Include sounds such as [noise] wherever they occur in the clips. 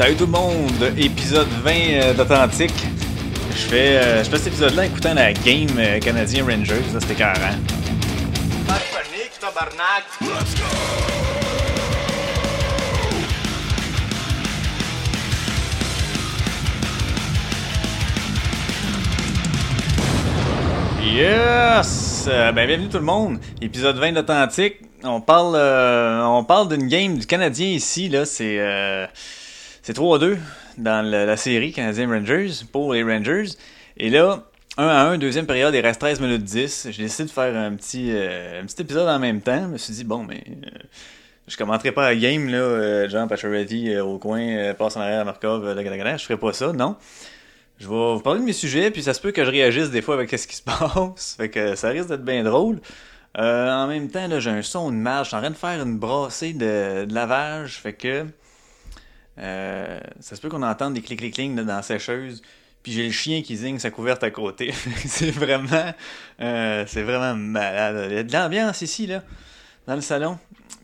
Salut tout le monde, épisode 20 euh, d'Authentique. Je fais, euh, je fais cet épisode-là écoutant la game euh, canadien Rangers, ça c'était carré. Yes! Ben bienvenue tout le monde, épisode 20 d'Authentique. On parle, euh, on parle d'une game du Canadien ici, là, c'est euh, c'est 3-2 dans la série Canadien Rangers pour les Rangers. Et là, 1 à 1, deuxième période, il reste 13 minutes 10. J'ai décidé de faire un petit, euh, un petit épisode en même temps. Je me suis dit, bon, mais euh, je commenterai pas la game, là, euh, Jean Pacioretty euh, au coin, euh, passe en arrière à Markov, euh, lagadagada. je ferai pas ça, non. Je vais vous parler de mes sujets, puis ça se peut que je réagisse des fois avec [laughs] ce qui se passe. Fait que ça risque d'être bien drôle. En même temps, là, j'ai un son de marge. Je suis en train de faire une brassée de, de lavage. Fait que euh, ça se peut qu'on entende des clic-clic-clic là, dans la sécheuse. Puis j'ai le chien qui zigne sa couverte à côté. [laughs] c'est vraiment euh, c'est vraiment malade. Il y a de l'ambiance ici, là, dans le salon.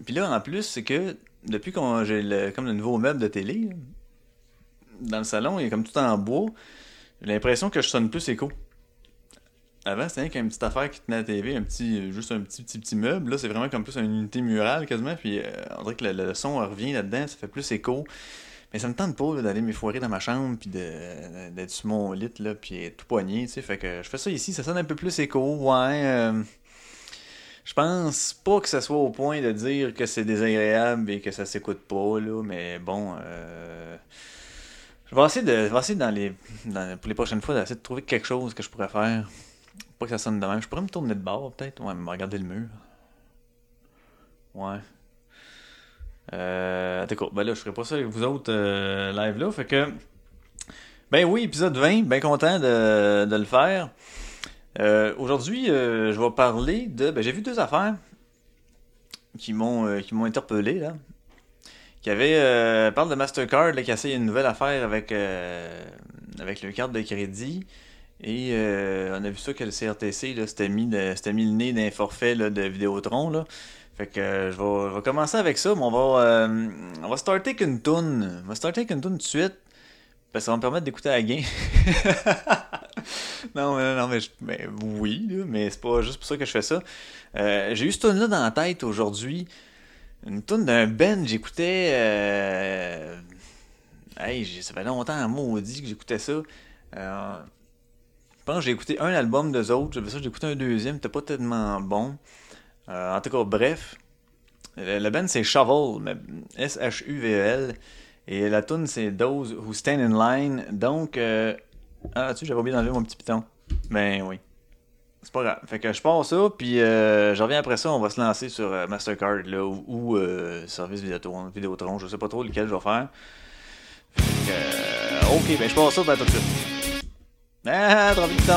Puis là, en plus, c'est que depuis qu'on j'ai le, comme le nouveau meuble de télé, dans le salon, il est comme tout en bois. J'ai l'impression que je sonne plus écho. Avant, c'était qu'une petite affaire qui tenait à la TV, un petit, juste un petit, petit, petit meuble. Là, c'est vraiment comme plus une unité murale quasiment. Puis euh, on dirait que le, le son revient là-dedans, ça fait plus écho. Mais ça me tente pas d'aller m'effoirer dans ma chambre, puis d'être sur mon lit, là, puis tout poigné, tu sais. Fait que je fais ça ici, ça sonne un peu plus écho, ouais. euh, je pense pas que ça soit au point de dire que c'est désagréable et que ça s'écoute pas, là, mais bon, euh, je vais essayer de, je vais essayer dans les, pour les prochaines fois d'essayer de trouver quelque chose que je pourrais faire. Pas que ça sonne de même. Je pourrais me tourner de bord, peut-être, ouais, me regarder le mur. Ouais. Euh, d'accord, ben là, je ferai pas ça avec vous autres euh, live là, fait que. Ben oui, épisode 20, bien content de, le faire. Euh, Aujourd'hui, euh, je vais parler de. Ben, j'ai vu deux affaires qui m'ont qui m'ont interpellé là. Qui avait parle de Mastercard là, qui a essayé une nouvelle affaire avec avec le carte de crédit. Et euh, on a vu ça que le CRTC s'était mis, mis le nez d'un forfait de Vidéotron. Là. Fait que euh, je, vais, commencer avec ça, mais on va, euh, on va starter avec une toune. On va starter avec une toune tout de suite. Parce que ça va me permettre d'écouter la game. [laughs] non, mais, non, mais, oui, mais c'est pas juste pour ça que je fais ça. Euh, j'ai eu cette tune là dans la tête aujourd'hui. Une tune d'un band, j'écoutais. Hey, ça fait longtemps, maudit, que j'écoutais ça. Je pense que j'ai écouté un album d'eux autres. J'avais ça, j'ai écouté un deuxième, c'était pas tellement bon. Euh, en tout cas, bref. Le, le c'est Shovel, mais S-H-U-V-E-L. Et la tune c'est Those Who Stand in Line. Donc, euh... ah, tu j'avais oublié d'enlever mon petit piton. Ben oui. C'est pas grave. Fait que je pars ça, puis euh, je reviens après ça, on va se lancer sur euh, Mastercard, là, ou, euh, Service Vidéotron, Vidéotron, je sais pas trop lequel je vais faire. Fait que, ok, ben je pars ça, ben tout de suite. Ah, trop vite,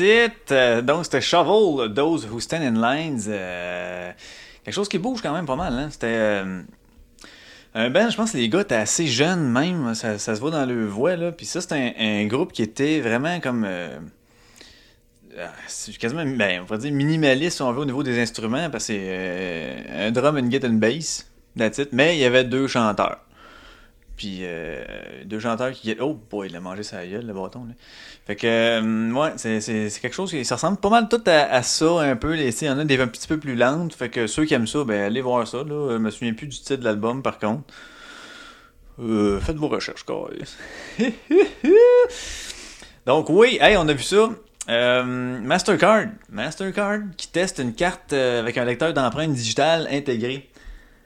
Euh, donc, c'était Shovel, Those Who Stand in Lines. Euh, quelque chose qui bouge quand même pas mal. Hein? C'était. euh, un band, je pense que les gars étaient assez jeunes même. Ça, ça se voit dans leur voix. Là. Puis ça, c'était un, groupe qui était vraiment comme. ah, quasiment, ben, on va dire minimaliste si on veut au niveau des instruments, parce que c'est un drum, une guitare, une bass, that's it. Mais il y avait deux chanteurs. Puis deux chanteurs qui... Oh boy, il a mangé sa gueule, le bâton. Là. Fait que, euh, ouais, c'est, quelque chose qui... Ressemble pas mal tout à, ça, un peu. Il y en a des un petit peu plus lentes. Fait que ceux qui aiment ça, ben allez voir ça. Là. Je me souviens plus du titre de l'album, par contre. Euh, faites vos recherches, guys. [laughs] Donc oui, hey, on a vu ça. Euh, Mastercard. Mastercard qui teste une carte euh, avec un lecteur d'empreintes digitales intégré.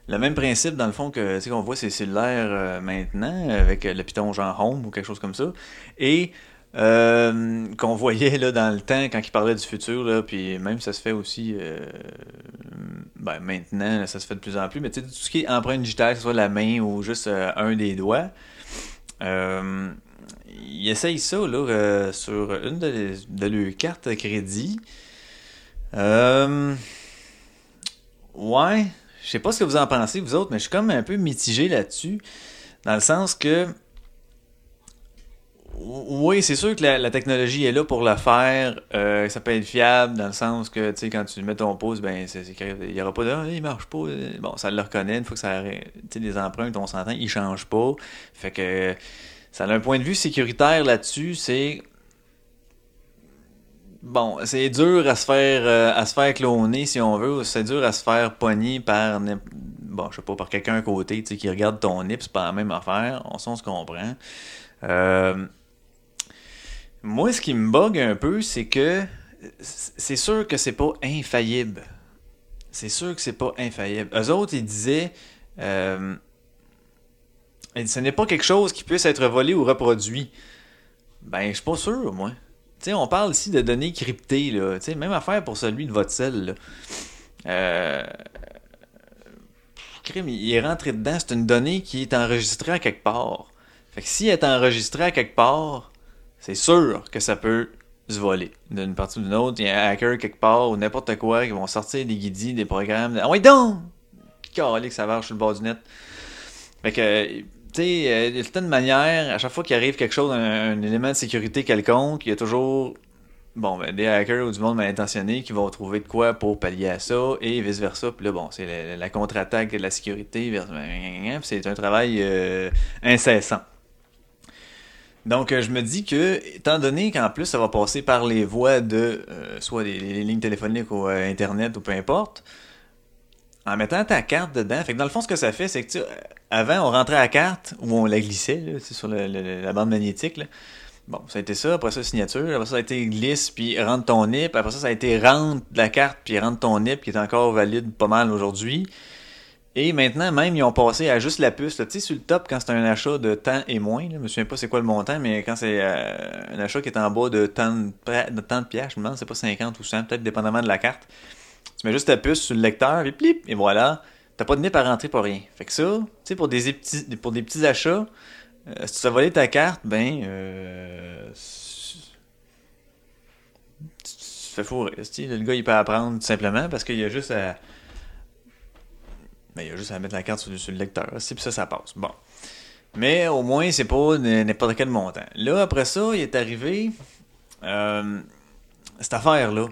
Le même principe, dans le fond, que qu'on voit ces cellulaires euh, maintenant, avec euh, le piton genre Home ou quelque chose comme ça. Et euh, qu'on voyait là, dans le temps quand il parlait du futur, là, puis même ça se fait aussi euh, ben, maintenant, ça se fait de plus en plus, mais tout ce qui est empreinte digitale, que ce soit la main ou juste euh, un des doigts, il essaye ça là, sur une de, de leurs cartes crédit. Ouais, je sais pas ce que vous en pensez, vous autres, mais je suis comme un peu mitigé là-dessus. Dans le sens que. Oui, c'est sûr que la, technologie est là pour le faire. euh, ça peut être fiable dans le sens que, tu sais, quand tu mets ton pouce, ben, c'est, c'est qu'il y aura pas de, ah, il marche pas. euh, Bon, ça le reconnaît. Une fois que ça. Tu sais, les empreintes, on s'entend, ils changent pas. Fait que, ça a un point de vue sécuritaire là-dessus, c'est. Bon, c'est dur à se faire euh, à se faire cloner si on veut, c'est dur à se faire pogner par bon, je sais pas par quelqu'un à côté, tu sais qui regarde ton nip, c'est pas la même affaire, on s'en se comprend. Euh, moi ce qui me bug un peu, c'est que c'est sûr que c'est pas infaillible. C'est sûr que c'est pas infaillible. Eux autres, ils disaient euh, ce n'est pas quelque chose qui puisse être volé ou reproduit. Ben, je suis pas sûr, moi. Tu sais, on parle ici de données cryptées, là. Tu sais, même affaire pour celui de votre là. Euh... Crime, il est rentré dedans, c'est une donnée qui est enregistrée à quelque part. Fait que si elle est enregistrée à quelque part, c'est sûr que ça peut se voler d'une partie ou d'une autre. Il y a un hacker quelque part ou n'importe quoi qui vont sortir des guidis, des programmes. Ah ouais, donc! Calé que ça marche sur le bord du net. Fait que, tu sais, euh, de certaine manière, à chaque fois qu'il arrive quelque chose, un, élément de sécurité quelconque, il y a toujours bon, ben, des hackers ou du monde mal intentionné qui vont trouver de quoi pour pallier à ça et vice versa. Puis là, bon, c'est la, contre-attaque de la sécurité. C'est un travail euh, incessant. Donc, euh, je me dis que, étant donné qu'en plus, ça va passer par les voies de euh, soit les, lignes téléphoniques ou euh, Internet ou peu importe, en mettant ta carte dedans, fait que dans le fond, ce que ça fait, c'est que, tu avant, on rentrait la carte ou on la glissait, là, sur la bande magnétique, là. Bon, ça a été ça, après ça, signature, après ça, ça a été glisse, puis rentre ton NIP, après ça, ça a été rentre la carte, puis rentre ton NIP, qui est encore valide pas mal aujourd'hui. Et maintenant, même, ils ont passé à juste la puce. Tu sais, sur le top, quand c'est un achat de temps et moins, là, je me souviens pas c'est quoi le montant, mais quand c'est euh, un achat qui est en bas de tant de, de, de piastres, je me demande, c'est pas 50 ou 100, peut-être dépendamment de la carte. Tu mets juste ta puce sur le lecteur, et plip, et voilà. T'as pas de NIP à rentrer pour rien. Fait que ça, tu sais, pour des petits, pour des petits achats, euh, si tu as volé ta carte, ben, euh, tu te fais fourrer. Le gars, il peut apprendre simplement parce qu'il y a juste à. Ben, il y a juste à mettre la carte sur, le lecteur. aussi, Puis ça, ça passe. Bon. Mais au moins, c'est pas n'importe quel montant. Là, après ça, il est arrivé euh, cette affaire-là.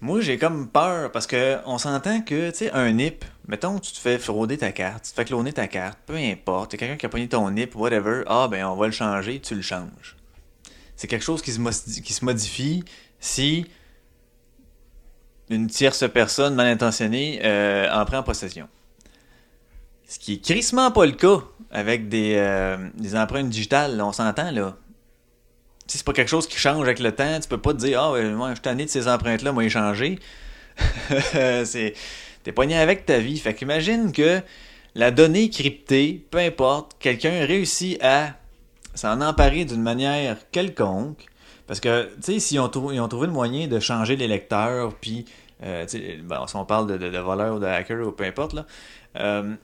Moi, j'ai comme peur parce que on s'entend que, tu sais, un NIP, mettons tu te fais frauder ta carte, tu te fais cloner ta carte, peu importe, quelqu'un qui a pogné ton NIP, whatever, ah ben on va le changer, tu le changes. C'est quelque chose qui se modifie si une tierce personne mal intentionnée euh, en prend possession. Ce qui est crissement pas le cas avec des, euh, empreintes digitales, on s'entend là. Sais, c'est pas quelque chose qui change avec le temps. Tu peux pas te dire, ah, moi, je suis tanné de ces empreintes-là, moi, les changer. [laughs] c'est, t'es pogné avec ta vie. Fait qu'imagine que la donnée cryptée, peu importe, quelqu'un réussit à s'en emparer d'une manière quelconque. Parce que, tu sais, s'ils ont, ils ont trouvé le moyen de changer les lecteurs, puis, euh, bon, si on parle de, de, voleurs ou de hackers ou peu importe, là, euh,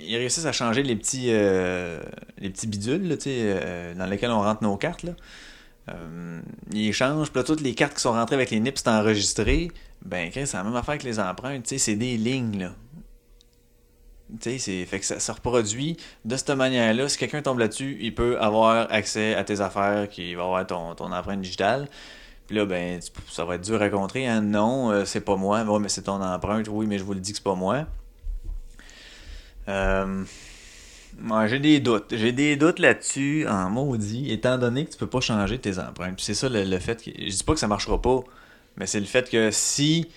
ils réussissent à changer les petits, euh, les petits bidules, là, euh, dans lesquels on rentre nos cartes, là. Euh, ils échangent, puis toutes les cartes qui sont rentrées avec les nips enregistrées. Ben, c'est la même affaire que les empreintes, tu sais, c'est des lignes, là. C'est fait que ça se reproduit de cette manière-là. Si quelqu'un tombe là-dessus, il peut avoir accès à tes affaires, qui va avoir ton, ton empreinte digitale. Puis là, ben, ça va être dur à contrer. Hein? Non, euh, c'est pas moi. Ouais, mais c'est ton empreinte. Oui, mais je vous le dis que c'est pas moi. Euh, j'ai des doutes. J'ai des doutes là-dessus, en maudit, étant donné que tu peux pas changer tes empreintes. C'est ça le, le fait que. Je dis pas que ça marchera pas, mais c'est le fait que si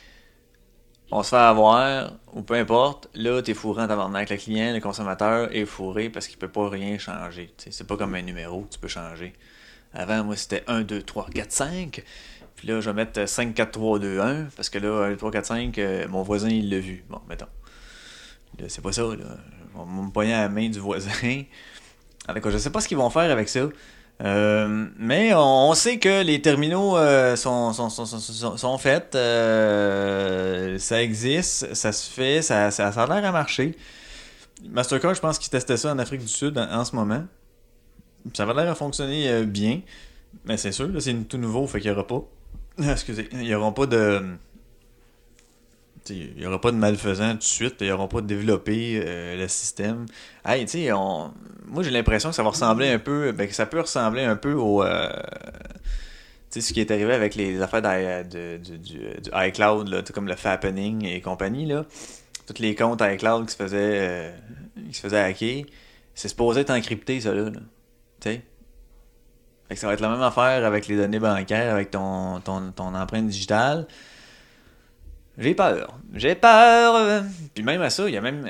on se fait avoir, ou peu importe, là, t'es fourré en tabarnak. Le client, le consommateur est fourré parce qu'il peut pas rien changer. C'est pas comme un numéro tu peux changer. Avant, moi, c'était 1, 2, 3, 4, 5. Puis là, je vais mettre 5, 4, 3, 2, 1. Parce que là, 1, 2, 3, 4, 5, euh, mon voisin, il l'a vu. Bon, mettons. C'est pas ça, là. On me pogner à la main du voisin. [laughs] Cas, je sais pas ce qu'ils vont faire avec ça. Euh, mais on, sait que les terminaux euh, sont, sont, sont, sont, faits. euh, ça existe, ça se fait, ça, ça, a l'air à marcher. Mastercard, je pense qu'ils testaient ça en Afrique du Sud en, ce moment. Ça va l'air à fonctionner bien. Mais c'est sûr, c'est tout nouveau, fait qu'il n'y aura pas. [laughs] Excusez, il n'y aura pas de. Il n'y aura pas de malfaisants tout de suite, ils n'auront pas développé euh, le système. On... moi j'ai l'impression que ça va ressembler un peu, ben, que ça peut ressembler un peu au. euh, ce qui est arrivé avec les affaires de- du, iCloud, comme le Fappening et compagnie. Tous les comptes iCloud qui se faisaient, euh, se faisaient hacker, c'est supposé être encrypté, ça, là. Tu ça va être la même affaire avec les données bancaires, avec ton empreinte digitale. J'ai peur. J'ai peur. Puis même à ça, il y a même.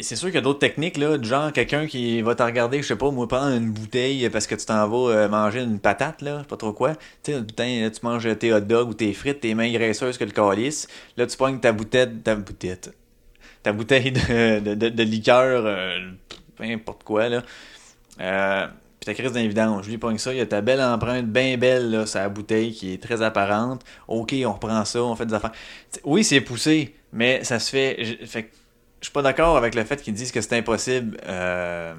C'est sûr qu'il y a d'autres techniques, là, du genre quelqu'un qui va te regarder, je sais pas, moi, prendre une bouteille parce que tu t'en vas euh, manger une patate, là, pas trop quoi. Tu sais, putain, tu manges tes hot dogs ou tes frites, tes mains graisseuses que le calice. Là, tu pognes ta bouteille, ta bouteille, ta bouteille de, de liqueur, euh, peu importe quoi, là. Euh, puis ta crise d'invidence, je lui pogne ça, il y a ta belle empreinte, bien belle, là, la bouteille qui est très apparente. Ok, on reprend ça, on fait des affaires. Oui, c'est poussé, mais ça se fait. je- fait suis pas d'accord avec le fait qu'ils disent que c'est impossible euh,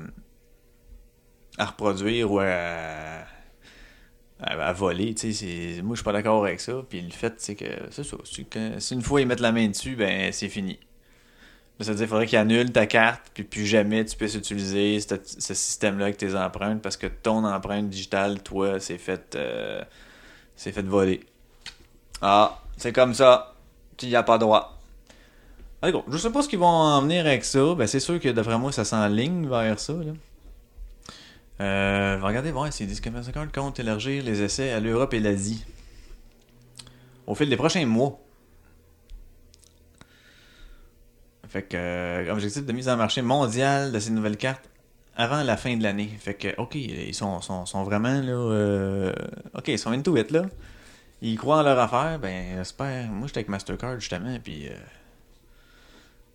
à reproduire ou à, à, voler. Moi, je suis pas d'accord avec ça. Puis le fait, c'est que c'est ça. c'est une fois ils mettent la main dessus, ben c'est fini. Ça veut dire qu'il faudrait qu'ils annulent ta carte, puis plus jamais tu puisses utiliser ce, système-là avec tes empreintes, parce que ton empreinte digitale, toi, c'est fait, euh, c'est fait voler. Ah, c'est comme ça. Tu n'y as pas droit. Allez, je sais pas ce qu'ils vont en venir avec ça. Ben, c'est sûr que d'après moi, ça s'enligne vers ça. Là. Euh, regardez voir s'ils disent compte élargir les essais à l'Europe et l'Asie. Au fil des prochains mois. Fait que, euh, objectif de mise en marché mondial de ces nouvelles cartes avant la fin de l'année. Fait que, ok, ils sont, sont, sont vraiment là. euh, ok, ils sont into it là. Ils croient en leur affaire. Ben, j'espère. Moi, j'étais avec Mastercard justement, puis. euh,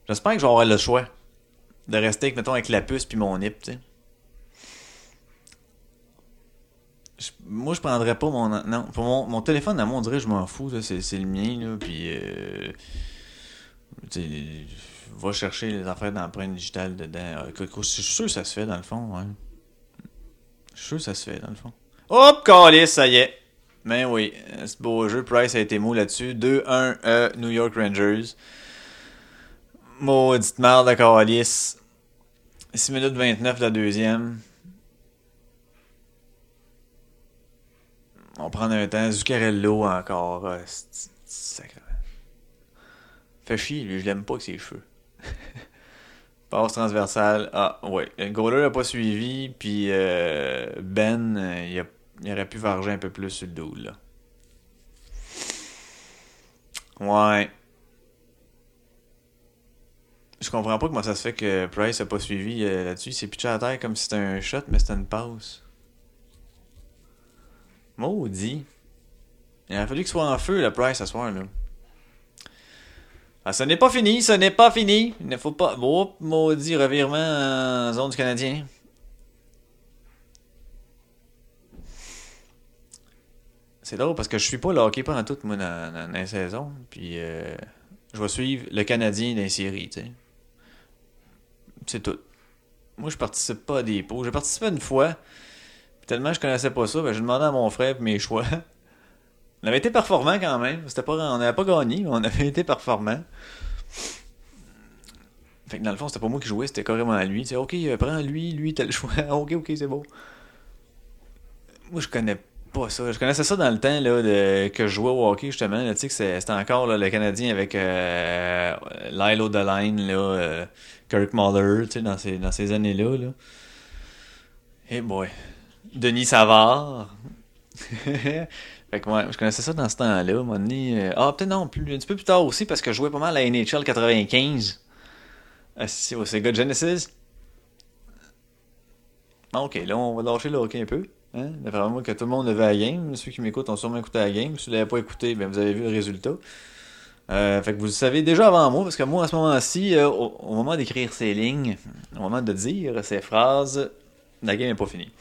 j'espère que je vais avoir le choix de rester, avec, mettons, avec la puce puis mon NIP, tu sais. Moi, je prendrais pas mon. Non, pour mon, mon téléphone, à moi, on dirait je m'en fous. C'est le mien, là. Puis. Euh, va chercher les affaires d'empreinte digitale dedans. Euh, Je suis sûr que ça se fait, dans le fond. Ouais. Je suis sûr que ça se fait, dans le fond. Hop, calice, ça y est. Ben oui, euh, ce beau jeu. Price a été mou là-dessus. 2-1 euh, New York Rangers. Maudite merde de calice. 6 minutes 29 la deuxième. On prend un temps. Zuccarello encore. euh, c'est- c'est sacré. Fait chier, lui, je l'aime pas avec ses cheveux. [laughs] Passe transversale. Ah, ouais. Le goaler n'a pas suivi, puis euh, Ben, euh, il, a- il aurait pu varger un peu plus sur le dos, là. Ouais. Je comprends pas comment ça se fait que Price a pas suivi euh, là-dessus. Il s'est pitché à terre comme si c'était un shot, mais c'était une passe. Maudit. Il aurait fallu qu'il soit en feu, le Price, ce soir, là. Ah, ce n'est pas fini, ce n'est pas fini. Il ne faut pas. Oh, maudit revirement en zone du Canadien. C'est drôle parce que je suis pas le hockey pendant toute moi saison. Puis euh, je vais suivre le Canadien dans tu sais. C'est tout. Moi je participe pas à des pots. J'ai participé une fois. Tellement je connaissais pas ça, ben, j'ai demandé à mon frère mes choix. [laughs] On avait été performant quand même. C'était pas, on n'avait pas gagné, mais on avait été performant. Fait que dans le fond, c'était pas moi qui jouais, c'était carrément à lui. C'est ok, euh, prends lui, lui, t'as le choix. ok, ok, c'est beau. Moi, je connais pas ça. Je connaissais ça dans le temps là, de, que je jouais au hockey, justement. Tu sais, que c'était encore le Canadien avec euh, Lyle O'Deline, là, euh, Kirk Muller, tu sais, dans ces, dans ces années-là. Là. Hey boy. Denis Savard. [laughs] fait que ouais, je connaissais ça dans ce temps-là. à un euh, Ah, peut-être non, plus, un petit peu plus tard aussi, parce que je jouais pas mal à la NHL 95. Ah, si, au Sega Genesis. Ok, là, on va lâcher le hockey un peu. Hein? D'après moi, que tout le monde avait la game. Ceux qui m'écoutent ont sûrement écouté la game. Si vous l'avez pas écouté, ben, vous avez vu le résultat. Euh, fait que vous le savez déjà avant moi, parce que moi, à ce moment-ci, euh, au, au moment d'écrire ces lignes, au moment de dire ces phrases, la game n'est pas finie.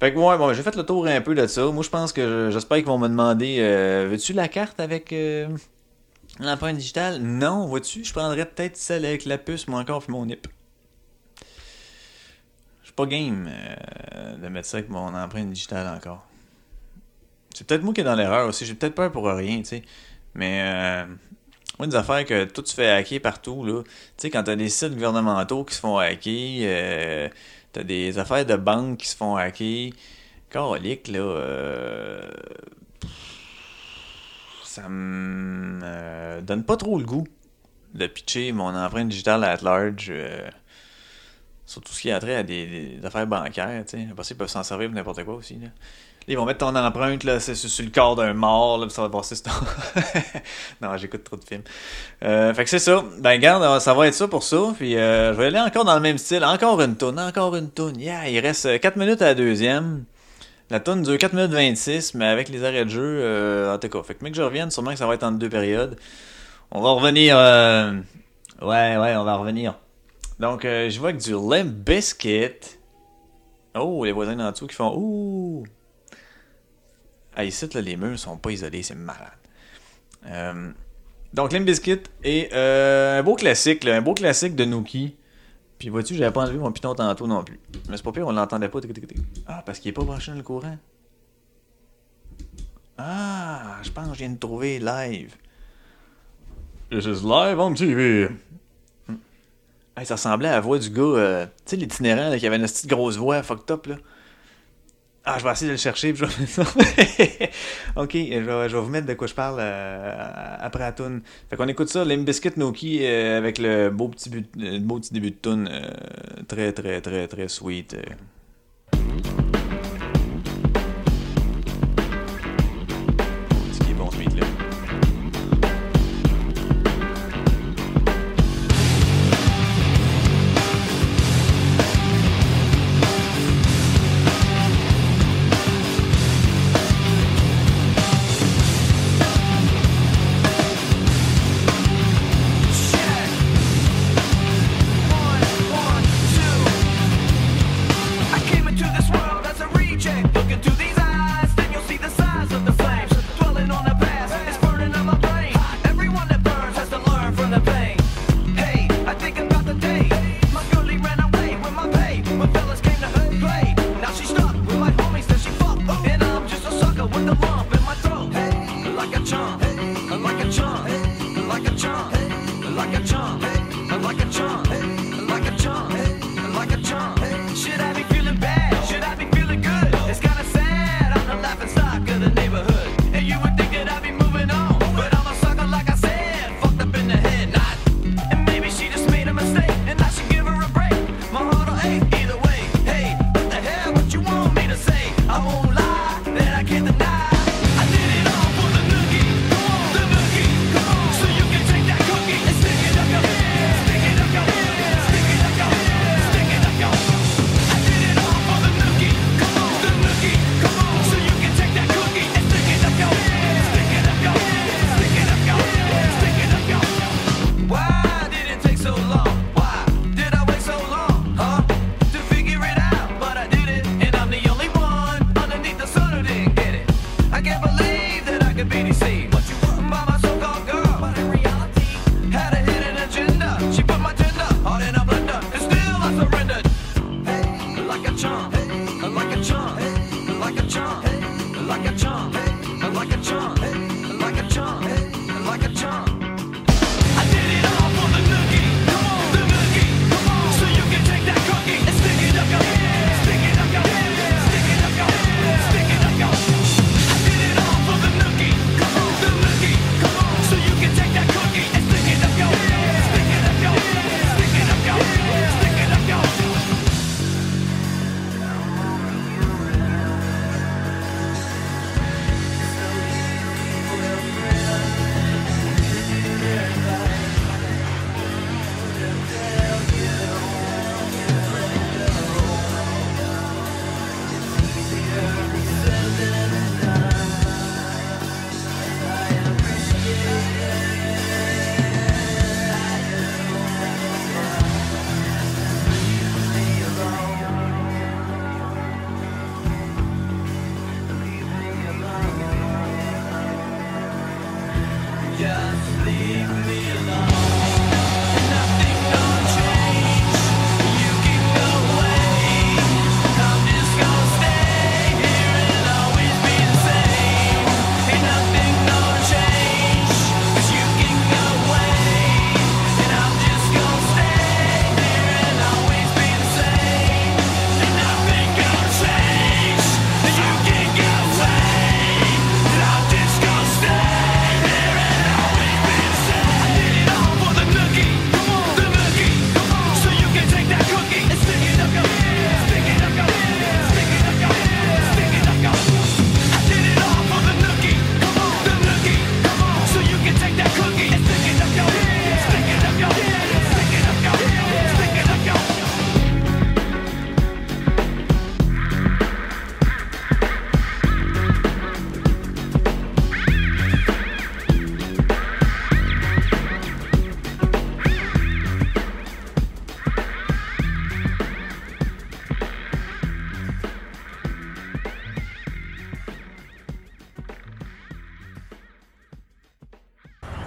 Fait que ouais, bon, j'ai fait le tour un peu de ça. Moi, je pense que je- j'espère qu'ils vont me demander euh, veux-tu la carte avec euh, l'empreinte digitale? Non, vois-tu, je prendrais peut-être celle avec la puce, moi encore, puis mon nip. Je suis pas game euh, de mettre ça avec mon empreinte digitale encore. C'est peut-être moi qui est dans l'erreur aussi. J'ai peut-être peur pour rien, tu sais. Mais, moi, des affaires que tout se fait hacker partout, là. Tu sais, quand t'as des sites gouvernementaux qui se font hacker, t'as des affaires de banques qui se font hacker. Calique, là. euh, ça me euh, donne pas trop le goût de pitcher mon empreinte digitale à large. euh, sur tout ce qui a trait à des, affaires bancaires, tu sais. Ils peuvent s'en servir pour n'importe quoi aussi, là. Ils vont mettre ton empreinte là, c'est sur, sur le corps d'un mort, là, ça va passer sur ton... [laughs] non, j'écoute trop de films. Euh, fait que c'est ça. Ben, regarde, ça va être ça pour ça. Puis euh, je vais aller encore dans le même style. Encore une toune, encore une toune. Yeah, il reste euh, 4 minutes à la deuxième. La toune dure 4 minutes 26, mais avec les arrêts de jeu, euh, en tout cas. Fait que, mec, que je revienne, sûrement que ça va être en deux périodes. On va revenir... euh, Ouais, ouais, on va revenir. Donc, euh, je vois que du Limp Biscuit. Oh, les voisins d'en dessous qui font Ouh! Ici, là, les murs sont pas isolés, c'est malade. Euh, donc, Limp Bizkit est euh, un beau classique, là, un beau classique de Nookie. Puis vois-tu, j'avais pas enlevé mon piton tantôt non plus. Mais c'est pas pire, on l'entendait pas. Ah, parce qu'il est pas branché dans le courant. Ah, je pense que je viens de trouver live. This is live on TV. Hey, ça ressemblait à la voix du gars, euh, tu sais, l'itinérant qui avait une petite grosse voix fucked up là. Ah, je vais essayer de le chercher, puis je vais [laughs] ok, je vais, vous mettre de quoi je parle euh, après la tune. Fait qu'on écoute ça, Limp Bizkit Noki euh, avec le beau petit, le beau petit début de tune, euh, très très très très sweet.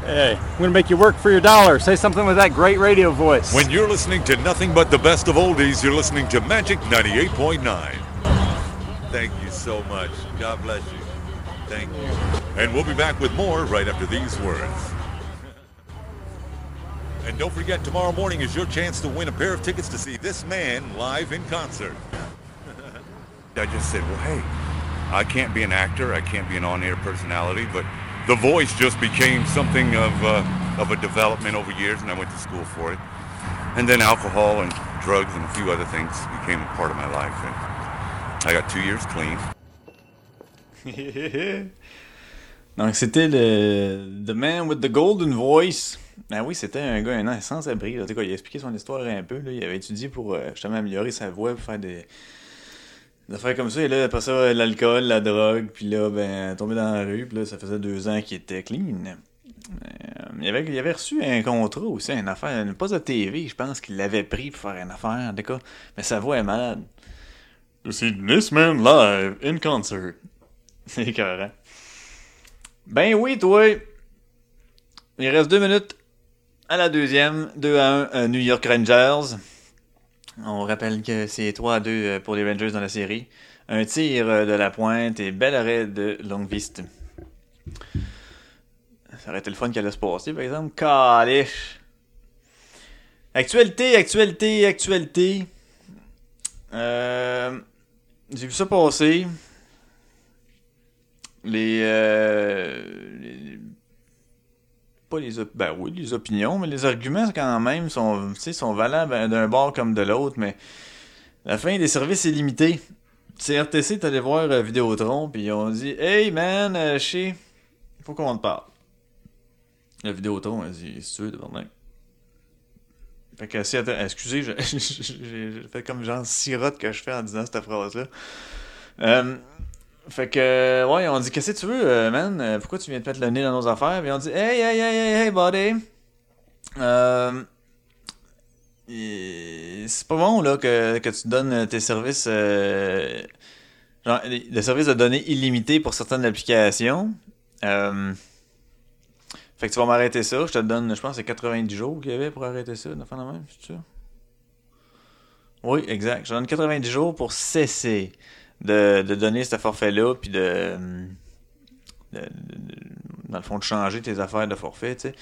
Going to make you work for your dollar. Say something with that great radio voice. When you're listening to nothing but the best of oldies, you're listening to Magic 98.9. Thank you so much. God bless you. Thank you. And we'll be back with more right after these words. [laughs] And don't forget, tomorrow morning is your chance to win a pair of tickets to see this man live in concert. [laughs] I just said, well, hey, I can't be an actor, I can't be an on-air personality, but the voice just became something of, uh, of a development over years, and I went to school for it. And then alcohol and drugs and a few other things became a part of my life. And I got two years clean. [laughs] Donc, c'était le The Man with the Golden Voice. Ben oui, c'était un gars, un an sans abri. Là. Quoi, il a expliqué son histoire un peu. Là. Il avait étudié pour euh, justement améliorer sa voix, pour faire des, des affaires comme ça. Et là, après ça, l'alcool, la drogue, puis là, ben, tombé dans la rue. Puis là, ça faisait deux ans qu'il était clean. Euh, il, avait, il avait reçu un contrat aussi, une affaire, une poste de TV, je pense qu'il l'avait pris pour faire une affaire, en tout cas. Mais sa voix est malade. See this man live in concert. [laughs] C'est écœurant. Ben oui, toi. Il reste deux minutes à la deuxième. 2 à 1 euh, New York Rangers. On rappelle que c'est 3 à 2 euh, pour les Rangers dans la série. Un tir euh, de la pointe et bel arrêt de longue viste. Ça aurait été le fun qu'elle allait se passer, par exemple. Caliche. Actualité, actualité, actualité. Euh, J'ai vu ça passer. Les- Les. Ben oui, les opinions, mais les arguments, quand même, sont, tu sont valables d'un bord comme de l'autre, mais. La fin des services est limitée. CRTC est allé voir euh, Vidéotron, puis ils ont dit Hey man, euh, chez. Faut qu'on te parle. Le Vidéotron a dit C'est sûr, tabarnak. Fait que si, excusez, j'ai [laughs] fait comme genre sirote que je fais en disant cette phrase-là. Euh, fait que, ouais, ils ont dit Qu'est-ce que tu veux, euh, man? Euh, Pourquoi tu viens de mettre le nez dans nos affaires? Ils ont dit Hey, hey, hey, hey, hey, buddy. Euh. et C'est pas bon, là, que, que tu donnes tes services. euh, genre, le service de données illimité pour certaines applications. Euh, fait que tu vas m'arrêter ça. Je te donne, je pense, c'est 90 jours qu'il y avait pour arrêter ça. Une affaire de même, c'est ça? Oui, exact. Je te donne 90 jours pour cesser de, donner ce forfait-là, puis de, dans le fond, de changer tes affaires de forfait, tu sais.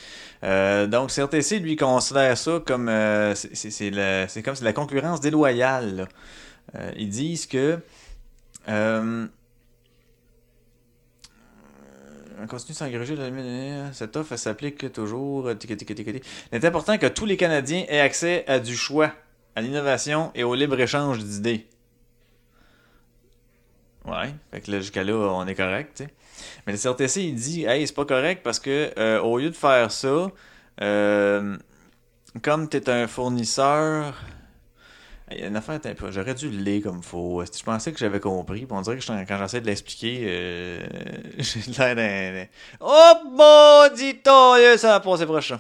Euh, donc, CRTC, lui, considère ça comme, euh, c'est- comme de la concurrence déloyale. Euh, ils disent que, euh, on continue de s'engager Cette offre elle s'applique toujours. euh. Il est important que tous les Canadiens aient accès à du choix, à l'innovation et au libre-échange d'idées. Ouais, fait que là, jusqu'à là, on est correct, tu sais. Mais le CRTC, il dit, hey, c'est pas correct parce que euh, au lieu de faire ça, euh, comme t'es un fournisseur. Il y a une affaire, j'aurais dû le lire comme faut. Je pensais que j'avais compris, on dirait que quand j'essaie de l'expliquer, euh, [laughs] j'ai l'air d'un. Oh, maudito! Ça va passer prochain.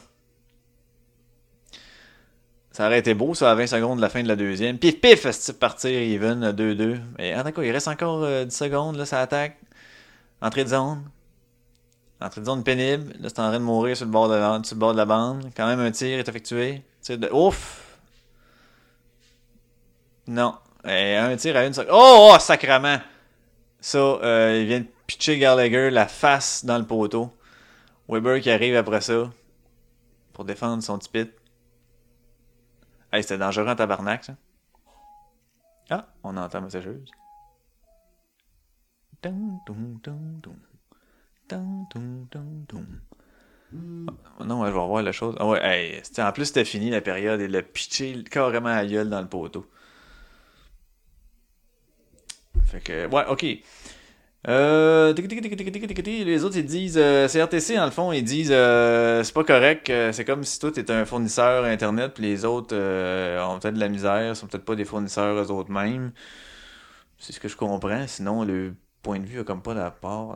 Ça aurait été beau, ça, à 20 secondes de la fin de la deuxième. Pif, pif, c'est partir, even, 2-2. Mais en il reste encore euh, 10 secondes, là, ça attaque. Entrée de zone. Entrée de zone pénible. Là, c'est en train de mourir sur le bord de la, sur le bord de la bande. Quand même, un tir est effectué. Tir de... Ouf! Non. Et un tir à une seconde. Oh, oh, sacrement! Ça, euh, il vient de pitcher Gallagher la face dans le poteau. Weber qui arrive après ça pour défendre son petit pit. Hey, c'était dangereux en tabarnak, ça. Ah, on entend ma sécheuse. Ah, non, je vais revoir la chose. Ah ouais, hey, en plus, c'était fini la période et le pitché carrément à gueule dans le poteau. Fait que, ouais, ok. Euh, les autres ils disent euh, CRTC dans le fond ils disent euh, c'est pas correct euh, c'est comme si toi t'es un fournisseur internet puis les autres euh, ont peut-être de la misère sont peut-être pas des fournisseurs eux autres mêmes. C'est ce que je comprends. Sinon le point de vue a comme pas d'apport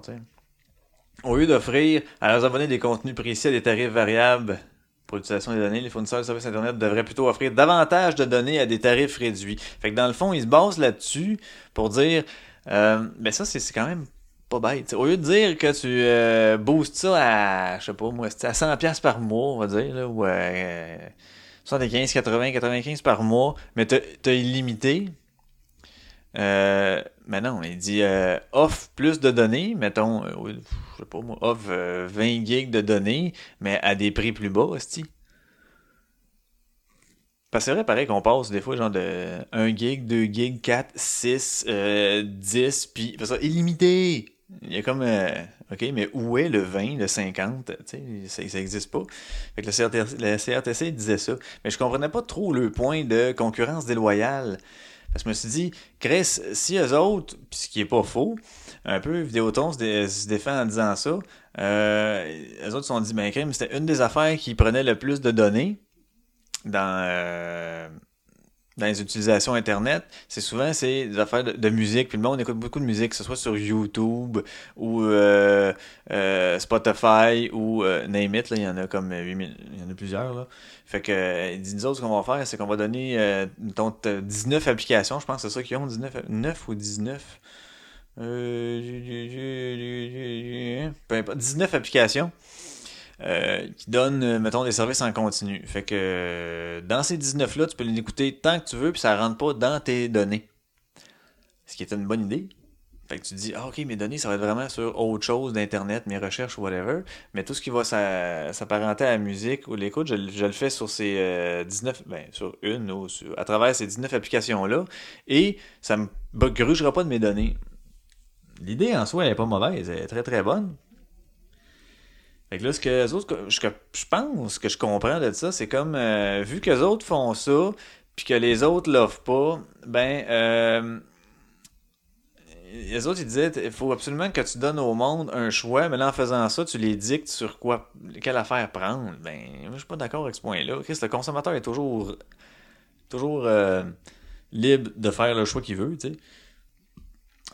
au lieu d'offrir à leurs abonnés des contenus précis à des tarifs variables pour l'utilisation des données, les fournisseurs de services Internet devraient plutôt offrir davantage de données à des tarifs réduits. Fait que dans le fond, ils se basent là-dessus pour dire, euh, ben ça, c'est quand même pas bête. Au lieu de dire que tu euh, boostes ça à, je sais pas moi, à 100$ par mois, on va dire, là, ou à euh, 75, 80, 95 par mois, mais t'as t'as illimité. Euh, mais non, il dit euh, offre plus de données, mettons, euh, je sais pas moi, offre euh, 20 gigs de données, mais à des prix plus bas, hostie. Parce que c'est vrai, pareil, qu'on passe des fois genre de 1 gig, 2 gig, 4, 6, euh, 10, puis ça, illimité. Il y a comme, euh, ok, mais où est le 20, le 50? Tu sais, ça, ça existe pas. Fait que le CRTC, disait ça. Mais je comprenais pas trop le point de concurrence déloyale. Parce que je me suis dit, Chris, si eux autres, ce qui est pas faux, un peu Vidéoton se, se défend en disant ça, euh, eux autres se sont dit, ben, crime, c'était une des affaires qui prenait le plus de données dans, euh, dans les utilisations Internet, c'est souvent c'est des affaires de, de musique, puis le monde écoute beaucoup de musique, que ce soit sur YouTube ou euh, euh, Spotify ou euh, Name It, là, il y en a comme 8000, il y en a plusieurs là. Fait que euh, nous autres, ce qu'on va faire, c'est qu'on va donner euh, mettons, t- 19 applications, je pense que c'est ça qu'ils ont, 19, 9 ou 19. Euh, peu importe, 19 applications euh, qui donnent, euh, mettons, des services en continu. Fait que euh, dans ces 19-là, tu peux les écouter tant que tu veux, puis ça rentre pas dans tes données. Ce qui est une bonne idée. Fait que tu te dis, ah, ok, mes données, ça va être vraiment sur autre chose d'Internet, mes recherches whatever. Mais tout ce qui va s'a- s'apparenter à la musique ou l'écoute, je, le fais sur ces euh, 19, ben, sur une ou à travers ces 19 applications-là. Et ça me grugera pas de mes données. L'idée en soi, elle est pas mauvaise, elle est très très bonne. Là, ce que les autres, ce que je pense que je comprends de ça, c'est comme euh, vu que les autres font ça, puis que les autres l'offrent pas, ben euh, les autres ils disaient il faut absolument que tu donnes au monde un choix, mais là en faisant ça, tu les dictes sur quoi quelle affaire prendre. Ben moi je suis pas d'accord avec ce point-là. Chris, le consommateur est toujours toujours euh, libre de faire le choix qu'il veut, tu sais.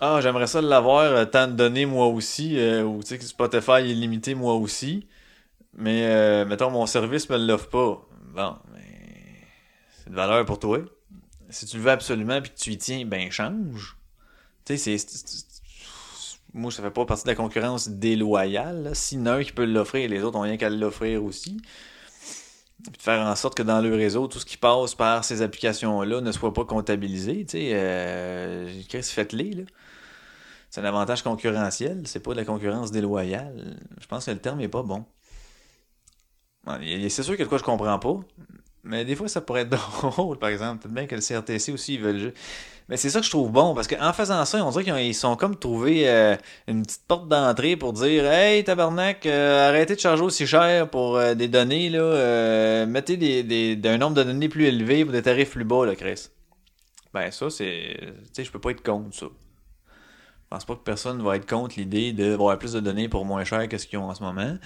Ah, j'aimerais ça l'avoir, euh, tant de données moi aussi, euh, ou tu sais Spotify est limité moi aussi. Mais euh, mettons mon service me l'offre pas. Bon, mais c'est de valeur pour toi. Si tu le veux absolument puis que tu y tiens, ben change. Tu sais, c'est- Moi, ça fait pas partie de la concurrence déloyale. Si un qui peut l'offrir, les autres ont rien qu'à l'offrir aussi. Puis de faire en sorte que dans le réseau, tout ce qui passe par ces applications-là ne soit pas comptabilisé. Tu sais, euh, faites-les. C'est un avantage concurrentiel, c'est pas de la concurrence déloyale. Je pense que le terme est pas bon. C'est sûr a de quoi je comprends pas, mais des fois ça pourrait être [laughs] drôle, par exemple. Peut-être bien que le CRTC aussi, ils veulent Mais c'est ça que je trouve bon, parce qu'en faisant ça, on dirait qu'ils ont- ils sont comme trouvé euh, une petite porte d'entrée pour dire Hey tabarnak, euh, arrêtez de charger aussi cher pour euh, des données, là. mettez des, nombre de données plus élevé pour des tarifs plus bas, là, Chris. Ben ça, c'est. Tu sais, je peux pas être contre ça. Je pense pas que personne va être contre l'idée d'avoir plus de données pour moins cher que ce qu'ils ont en ce moment.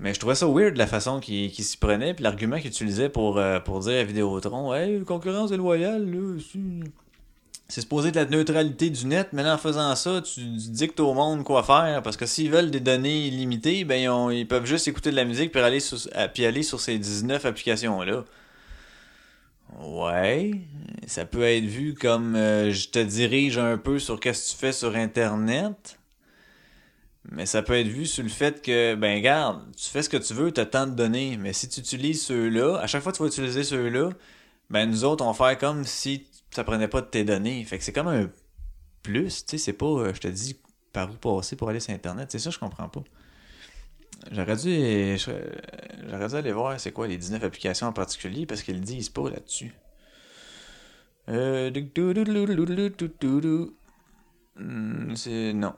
Mais je trouvais ça weird la façon qu'ils qu'ils s'y prenaient, puis l'argument qu'ils utilisaient pour, euh, pour dire à Vidéotron Hey, concurrence déloyale, là, c'est- supposé être la neutralité du net, mais là, en faisant ça, tu, dictes au monde quoi faire, parce que s'ils veulent des données illimitées, ben ils, peuvent juste écouter de la musique puis aller sur, puis aller sur ces 19 applications-là. Ouais, ça peut être vu comme euh, je te dirige un peu sur qu'est-ce que tu fais sur Internet. Mais ça peut être vu sur le fait que, ben garde, tu fais ce que tu veux, tu as tant de données. Mais si tu utilises ceux-là, à chaque fois que tu vas utiliser ceux-là, ben nous autres, on va faire comme si ça prenait pas de tes données. Fait que c'est comme un plus, tu sais, c'est pas, euh, je te dis, par où passer pour aller sur Internet. C'est ça, je comprends pas. J'aurais dû, j'aurais dû aller voir c'est quoi les 19 applications en particulier parce qu'ils le disent pas là-dessus. Euh, c'est. Non.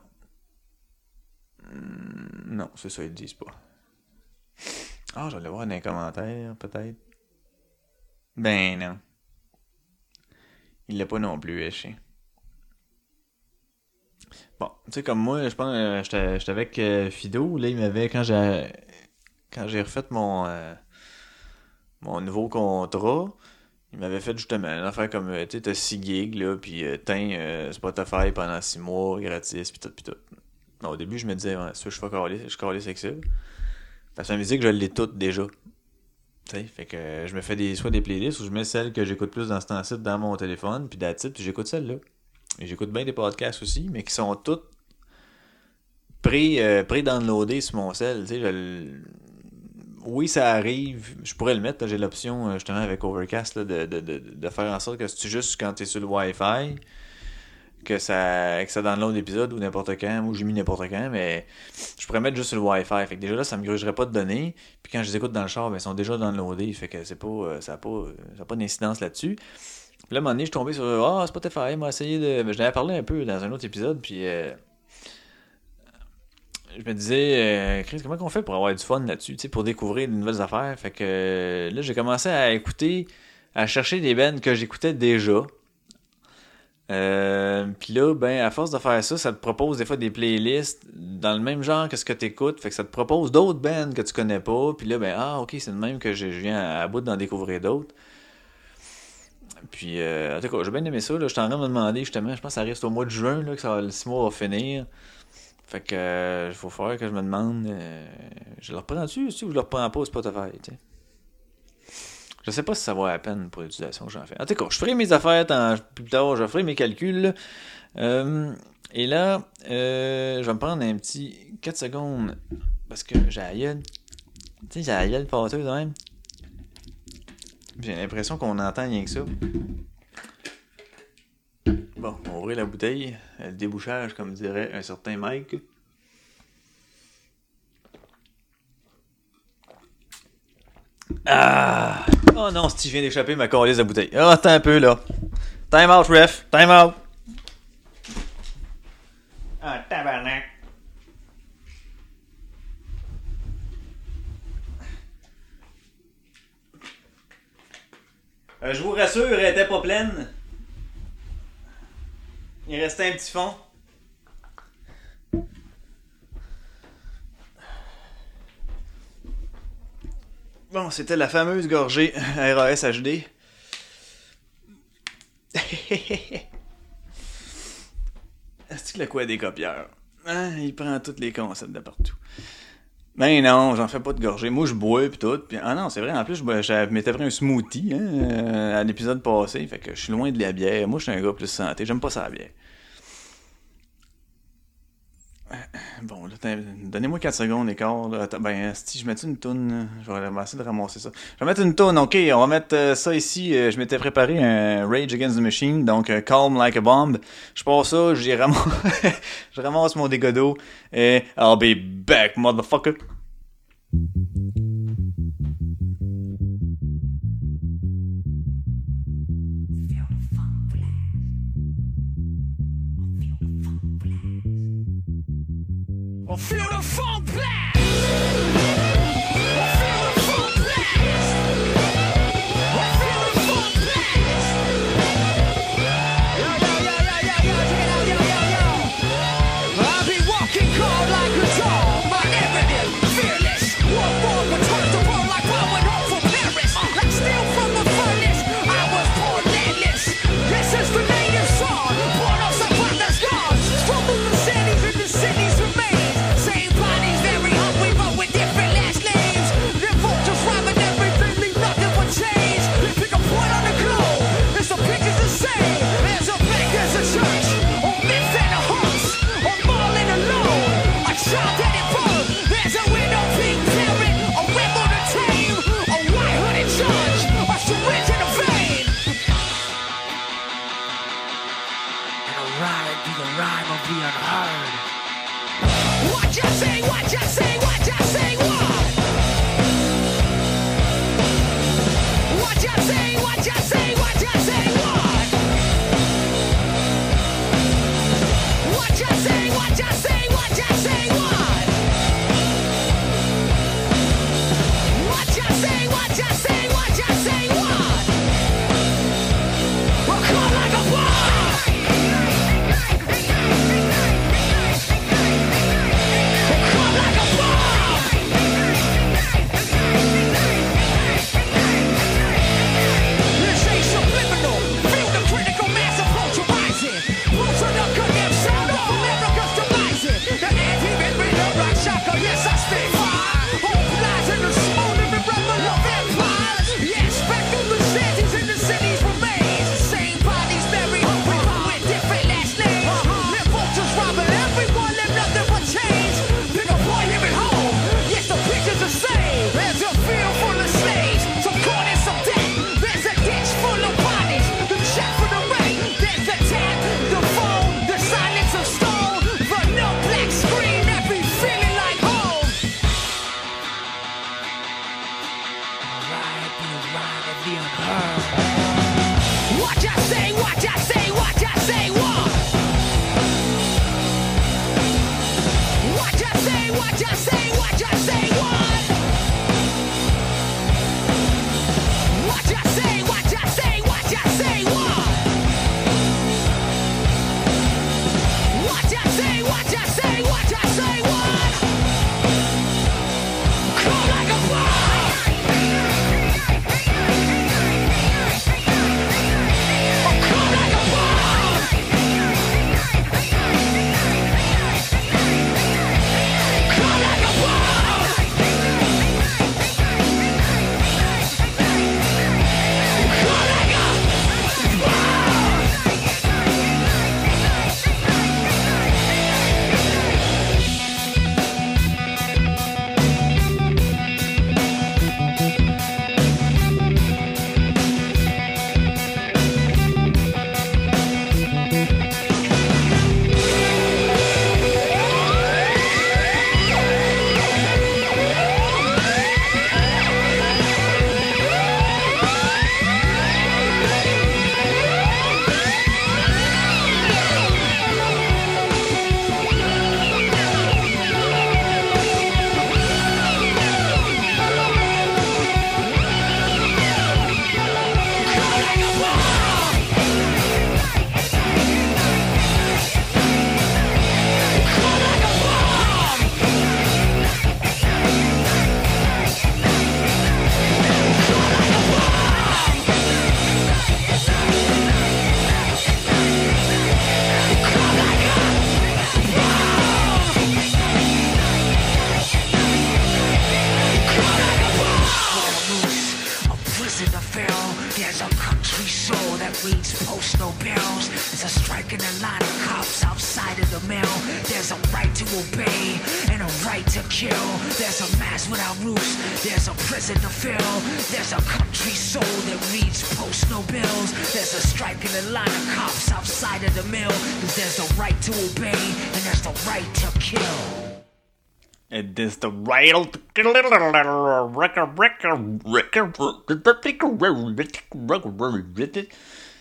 Hmm, non, c'est ça, ils le disent pas. Ah, j'allais voir dans les commentaires, peut-être. Ben non. Il l'a pas non plus, Eché. Bon, tu sais, comme moi, je pense, euh, j'étais avec euh, Fido, là, il m'avait, quand j'ai, quand j'ai refait mon, euh, mon nouveau contrat, il m'avait fait justement une affaire comme, euh, tu sais, t'as 6 gigs, là, puis t'as Spotify pendant 6 mois, gratis, puis tout, puis tout. Non, au début, je me disais, ouais, ça, je suis pas calé, je. Parce que la musique, je l'ai toute déjà. Tu sais, fait que je me fais des, soit des playlists où je mets celles que j'écoute plus dans ce temps-ci dans mon téléphone, puis d'attitude, puis j'écoute celles-là. J'écoute bien des podcasts aussi, mais qui sont toutes euh, pré-downloadé sur mon cell. Je Oui, ça arrive. Je pourrais le mettre. J'ai l'option, euh, justement, avec Overcast, de, de, de, de faire en sorte que c'est juste quand tu es sur le Wi-Fi que ça, que ça download l'épisode ou n'importe quand, ou j'ai mis n'importe quand, mais je pourrais mettre juste sur le Wi-Fi. Fait que déjà là, ça me grugerait pas de données. Puis quand je les écoute dans le char, ben, ils sont déjà downloadés. Fait que c'est pas, euh, ça n'a pas, ça pas d'incidence là-dessus. Puis là, à un moment donné, je suis tombé sur Ah, Spotify, m'a essayé de. ben, je l'avais parlé un peu dans un autre épisode, puis euh, je me disais, euh, Chris, comment on fait pour avoir du fun là-dessus, pour découvrir de nouvelles affaires? Fait que euh, là, j'ai commencé à écouter, à chercher des bands que j'écoutais déjà. Euh, puis là, ben, à force de faire ça, ça te propose des fois des playlists dans le même genre que ce que tu écoutes. Fait que ça te propose d'autres bands que tu connais pas. Puis là, ben, ah, ok, c'est le même que je, viens à bout d'en découvrir d'autres. Puis, euh, en tout cas, j'ai bien aimé ça. Là. J'étais en train de me demander, justement, je pense que ça reste au mois de juin, là, que ça, le 6 mois va finir. Fait que, euh, il faut faire que je me demande, euh, je le reprends-tu ou je le reprends pas au Spotify, tu sais? Je sais pas si ça vaut la peine pour l'utilisation que j'en fais. En tout cas, je ferai mes affaires plus tard, je ferai mes calculs. Euh, et là, euh, je vais me prendre un petit 4 secondes parce que j'ai la gueule. Tu sais, j'ai la gueule même. J'ai l'impression qu'on entend rien que ça. Bon, on va ouvrir la bouteille. Le débouchage, comme dirait un certain Mike. Ah! Oh non, Steve vient d'échapper ma colise de bouteille. Ah, attends un peu là. Time out, ref. Time out. Ah, tabarnak. Euh, je vous rassure, elle était pas pleine. Il restait un petit fond. Bon, c'était la fameuse gorgée RAS HD. [laughs] Est-ce que le quoi des copieurs? Hein, il prend tous les concepts de partout. Ben non, j'en fais pas de gorgée. Moi, je bois pis tout. Ah non, c'est vrai, en plus, je, je m'étais pris un smoothie hein, euh, à l'épisode passé. Fait que je suis loin de la bière. Moi, je suis un gars plus santé. J'aime pas ça la bière. Bon, là, t'as- donnez-moi 4 secondes. Attends, Ben, si je mets une toune, je vais essayer de ramasser ça. Je vais mettre une toune, ok, on va mettre euh, ça ici. Euh, je m'étais préparé un Rage Against the Machine, donc euh, Calm Like a Bomb. Je pars ça, j'y ramasse, [laughs] je ramasse mon dégât d'eau et I'll be back, motherfucker. Feel the full blast.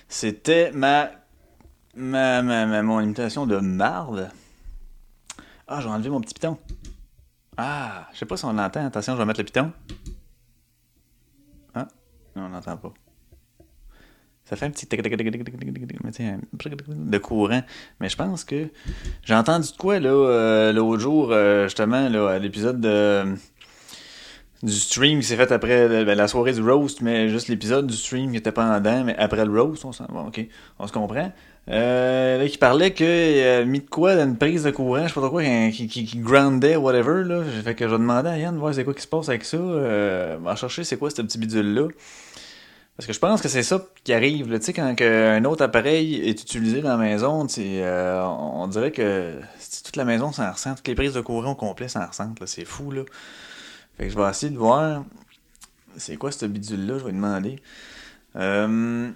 C'était ma, ma, ma, ma- mon imitation de marde. Ah, j'ai enlevé mon petit piton. Ah, je sais pas si on l'entend. Attention, je vais mettre le piton. Ah, non, on n'entend pas. Ça fait un petit de courant. Mais je pense que j'ai entendu de quoi là euh, l'autre jour, euh, justement, là, à l'épisode du stream qui s'est fait après euh, ben, la, soirée du roast, mais juste l'épisode du stream qui était pendant, mais après le roast, on s'en bon, ok, on se comprend. Là, qui parlait qu'il a mis de quoi dans une prise de courant, je sais pas trop quoi, qui, qui, groundait, whatever, là. Fait que je demandais à Yann de voir c'est quoi qui se passe avec ça, euh, va chercher c'est quoi ce petit bidule-là. Parce que je pense que c'est ça qui arrive, quand un autre appareil est utilisé dans la maison, euh, on dirait que toute la maison s'en ressent, toutes les prises de courant au complet s'en ressentent, c'est fou, là. Fait que je vais essayer de voir c'est quoi ce bidule-là, je vais demander. Euh,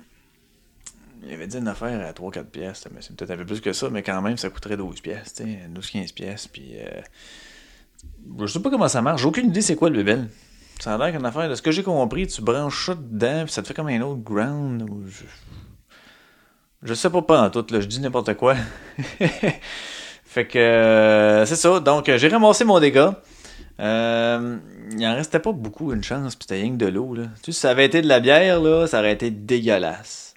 il avait dit une affaire à 3-4 pièces, mais c'est peut-être un peu plus que ça, mais quand même, ça coûterait 12 pièces, tu sais, 12-15 pièces, puis... Euh, je sais pas comment ça marche, j'ai aucune idée c'est quoi le bébel. Ça a l'air qu'une affaire, de ce que j'ai compris, tu branches ça dedans, puis ça te fait comme un autre ground. Ou je... sais pas pas en tout, là, je dis n'importe quoi. [laughs] fait que euh, c'est ça. Donc euh, j'ai ramassé mon dégât. Euh, il en restait pas beaucoup, une chance, puis c'était rien que de l'eau. Là. Tu sais, si ça avait été de la bière, là, ça aurait été dégueulasse.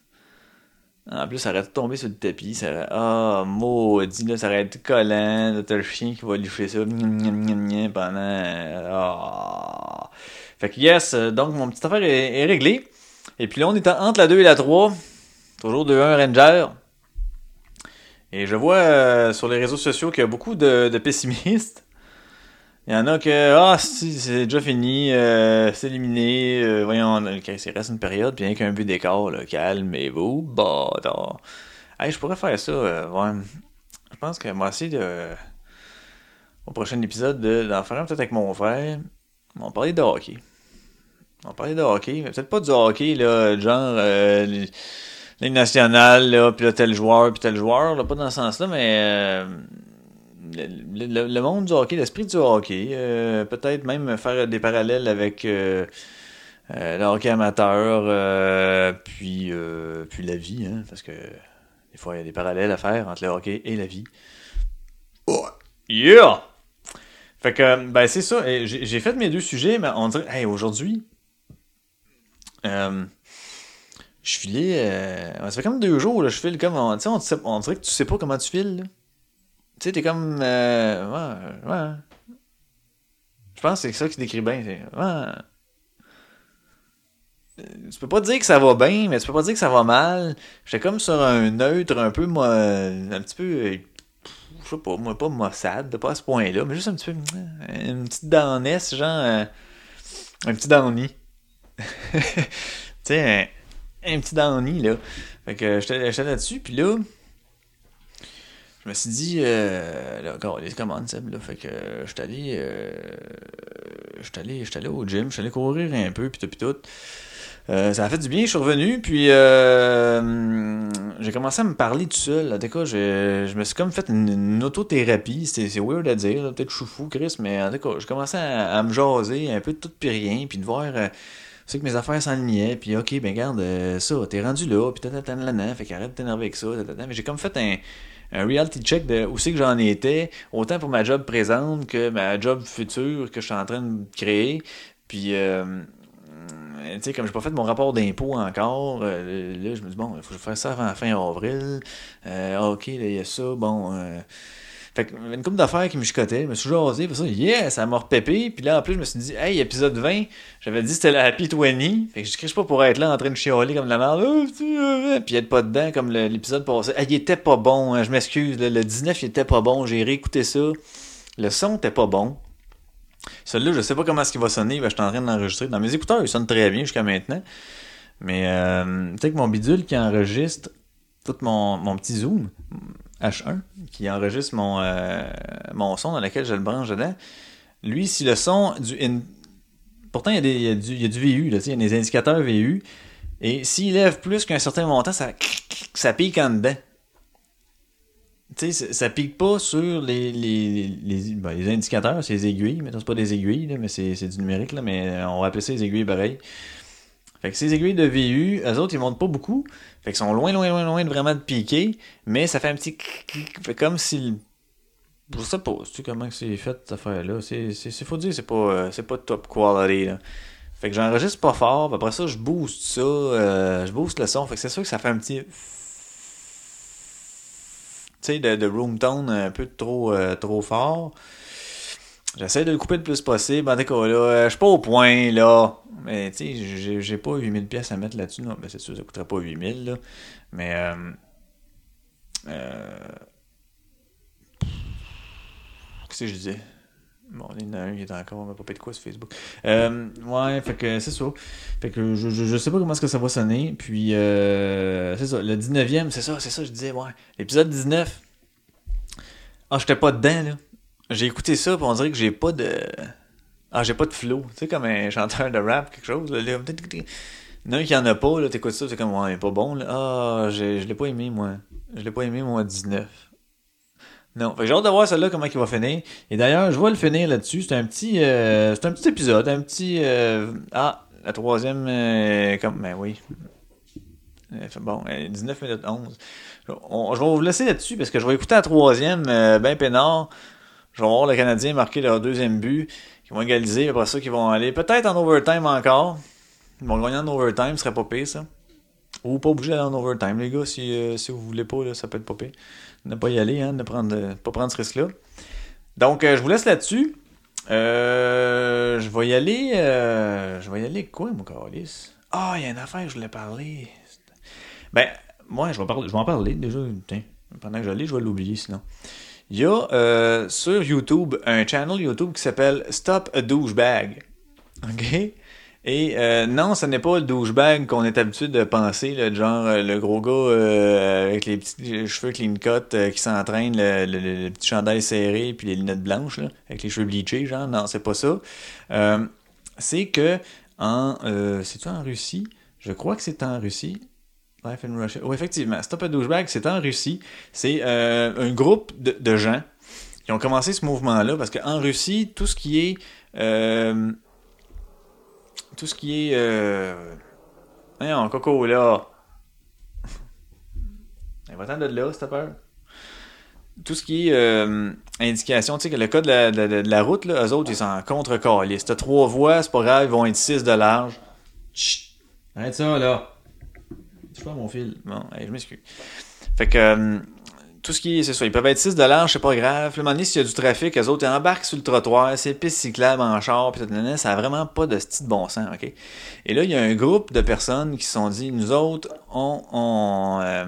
En plus, ça aurait tombé sur le tapis. Ça aurait... Ah, maudit, là, ça aurait été collant. Là, t'as le chien qui va ça gna, gna, gna, pendant... Ah. Fait que yes, donc mon petite affaire est, est réglée. Et puis là, on est en- entre la 2 et la 3. Toujours 2-1 Ranger. Et je vois euh, sur les réseaux sociaux qu'il y a beaucoup de pessimistes. Il y en a que, ah, c'est déjà fini, euh, c'est éliminé, euh, voyons, ok, il reste une période, bien qu'un but d'écart, calmez-vous, bâtard. Hey, je pourrais faire ça, euh. Je pense que moi aussi, de, au prochain épisode, de- d'en faire un peut-être avec mon frère. On parler de hockey. On parler de hockey, mais peut-être pas du hockey, là, genre, euh, les- nationale, là, puis là, tel joueur, puis tel joueur, là, pas dans ce sens-là, mais euh, le, monde du hockey, l'esprit du hockey, euh, peut-être même faire des parallèles avec euh, euh, le hockey amateur, puis, puis la vie, hein, parce que des fois, il y a des parallèles à faire entre le hockey et la vie. Yeah! Fait que, ben, c'est ça. J'ai fait mes deux sujets, mais on dirait, hey, aujourd'hui, je filais. ça fait comme deux jours, là, je file comme. On, on, on dirait que tu sais pas comment tu files. Tu sais, t'es comme. euh, ouais. Je pense que c'est ça qui décrit bien. Ouais. Tu peux pas dire que ça va bien, mais tu peux pas dire que ça va mal. J'étais comme sur un neutre, un peu, moi, un petit peu, je sais pas, moi, pas maussade, pas à ce point-là, mais juste un petit peu, une petite downess, genre, euh, un petit downy. [laughs] tu sais, un, un petit downy, là. Fait que j'étais là-dessus, puis là, je me suis dit, euh, les commandes, là. Fait que euh, euh, allé, j'étais allé au gym, j'étais allé courir un peu, puis tout, puis tout. Euh, ça a fait du bien, je suis revenu, puis euh, j'ai commencé à me parler tout seul. En tout cas, je, je me suis comme fait une, autothérapie. C'est weird à dire, peut-être que je suis fou, Chris, mais en tout cas, j'ai commencé à, me jaser un peu de tout puis rien, puis de voir euh, c'est que mes affaires s'enlignaient, puis ok, ben garde, ça, t'es rendu là, puis là fait qu'arrête de t'énerver avec ça, mais j'ai comme fait un, un reality check de où c'est que j'en étais, autant pour ma job présente que ma job future que je suis en train de créer, puis... euh, tu sais, comme j'ai pas fait mon rapport d'impôt encore, euh, là, je me dis, bon, il faut que je fasse ça avant la fin avril. Euh, ok, là, il y a ça, bon. Euh, Fait que, une couple d'affaires qui me chicotaient, je me suis jasé, puis ça, yeah, ça m'a repépé. Puis là, en plus, je me suis dit, hey, épisode 20, j'avais dit c'était la Happy 20. Fait que je crie pas pour être là en train de chialer comme de la merde. Ah, tu, euh, Puis être pas dedans comme l'épisode passé. Ah, il était pas bon, hein, je m'excuse. Le, le 19, il était pas bon. J'ai réécouté ça. Le son était pas bon. Celui-là, je sais pas comment est-ce qu'il va sonner. Ben, je suis en train de l'enregistrer. Dans mes écouteurs, il sonne très bien jusqu'à maintenant. Mais, euh, tu sais que mon bidule qui enregistre tout mon, mon petit zoom H1, qui enregistre mon, euh, mon son dans lequel je le branche dedans, lui, si le son du. Pourtant, il y a, du, VU, il y a des indicateurs VU. Et s'il lève plus qu'un certain montant, ça, ça pique en dedans. Tu sais, ça- pique pas sur les, les, les, ben, les indicateurs, c'est les aiguilles. Mais c'est pas des aiguilles, là, mais c'est c'est du numérique, là, mais on va appeler ça les aiguilles pareil. Fait que ces aiguilles de VU, eux autres, ils montent pas beaucoup. Fait qu'ils sont loin, loin, loin, loin de vraiment de piquer. Mais ça fait un petit fait comme si Je sais pas, tu comment c'est fait cette affaire-là? C'est, c'est, faut dire, c'est pas, euh, pas top quality, là. Fait que j'enregistre pas fort, après ça, je booste ça, euh, je booste le son. Fait que c'est sûr que ça fait un petit. Tu sais, de, de room tone un peu trop, euh, trop fort. J'essaie de le couper le plus possible. En tout cas, là, euh, je suis pas au point, là. Mais, tu sais, j'ai, pas 8000 pièces à mettre là-dessus. Non, ben, c'est sûr, ça coûterait pas 8000, là. Mais, euh, euh, Qu'est-ce que je disais? Bon, il y en a un qui est encore, on m'a pas de quoi sur Facebook. Euh, ouais, fait que c'est ça. Fait que je, je, je sais pas comment est-ce que ça va sonner. Puis, euh, c'est ça. Le 19e, c'est ça, c'est ça, je disais, ouais. L'épisode 19. Ah, j'étais pas dedans, là. J'ai écouté ça, puis on dirait que j'ai pas de. Ah, j'ai pas de flow. Tu sais, comme un chanteur de rap, quelque chose. Là, là. Il y en a pas, là. T'écoutes ça, c'est comme, ouais, pas bon, là. Ah, je l'ai pas aimé, moi. Je l'ai pas aimé, moi, 19. Non, fait que j'ai hâte de voir celle-là comment il va finir. Et d'ailleurs, je vais le finir là-dessus. C'est un petit, euh, c'est un petit épisode, un petit. euh, ah, la troisième, euh, comme, ben oui. Bon, euh, 19 minutes 11. On- je vais vous laisser là-dessus parce que je vais écouter la troisième, ben peinard. Je vais voir le Canadien marquer leur deuxième but, qui vont égaliser. Après ça, qu'ils vont aller peut-être en overtime encore. Ils vont gagner en overtime, ce serait pas pire ça. Ou pas obligé d'aller en overtime, les gars, si, euh, si vous voulez pas, ça peut être pas pire. Ne pas y aller, hein, ne euh, pas prendre ce risque-là. Donc, euh, je vous laisse là-dessus. Euh, je vais y aller. je vais y aller quoi, mon calice? Ah, il y a une affaire que je voulais parler. Ben, moi, je vais, en parler déjà. Pendant que je l'ai, je vais l'oublier sinon. Il y a euh, sur YouTube un channel YouTube qui s'appelle Stop a Douchebag. OK? Et euh, non, ce n'est pas le douchebag qu'on est habitué de penser, genre euh, le gros gars avec les petits cheveux clean cut qui s'entraîne, le, le- le- petit chandail serré puis les lunettes blanches avec les cheveux bleachés, genre non, c'est pas ça. C'est que en euh, c'est en Russie, je crois que c'est en Russie. Life in Russia. Oui, effectivement, Stop a Douchebag, c'est en Russie. C'est euh, un groupe de, gens qui ont commencé ce mouvement-là parce qu'en Russie, tout ce qui est euh, tout ce qui est. Euh... Voyons, Coco, là. [laughs] Va-t'en de là, peur. Tout ce qui est euh, indication, tu sais, que le cas de la, route, là, eux autres, ils sont en contre Si t'as trois voies, c'est pas grave, ils vont être 6 de large. Chut! Arrête ça, là. Pas mon fil. Bon, je m'excuse. Fait que. euh, tout ce qui est, c'est ça, ils peuvent être 6 de large, c'est pas grave. Puis, à un moment donné, s'il y a du trafic, eux autres, ils embarquent sur le trottoir, c'est piste cyclable en char, puis ça a vraiment pas de style de bon sens, ok? Et là, il y a un groupe de personnes qui se sont dit, nous autres, on, on, euh,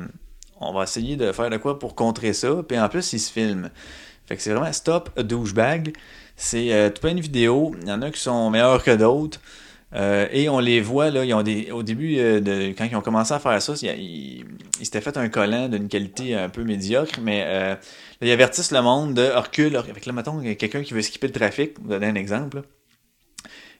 on va essayer de faire de quoi pour contrer ça, puis en plus, ils se filment. Fait que c'est vraiment Stop Douchebag. C'est euh, tout plein de vidéos. Il y en a qui sont meilleurs que d'autres. Euh, et on les voit, là, ils ont des, au début, euh, de, quand ils ont commencé à faire ça, ils, ils, ils s'étaient fait un collant d'une qualité un peu médiocre, mais euh, là, ils avertissent le monde de recul. Avec là, mettons, quelqu'un qui veut skipper le trafic, vous donner un exemple.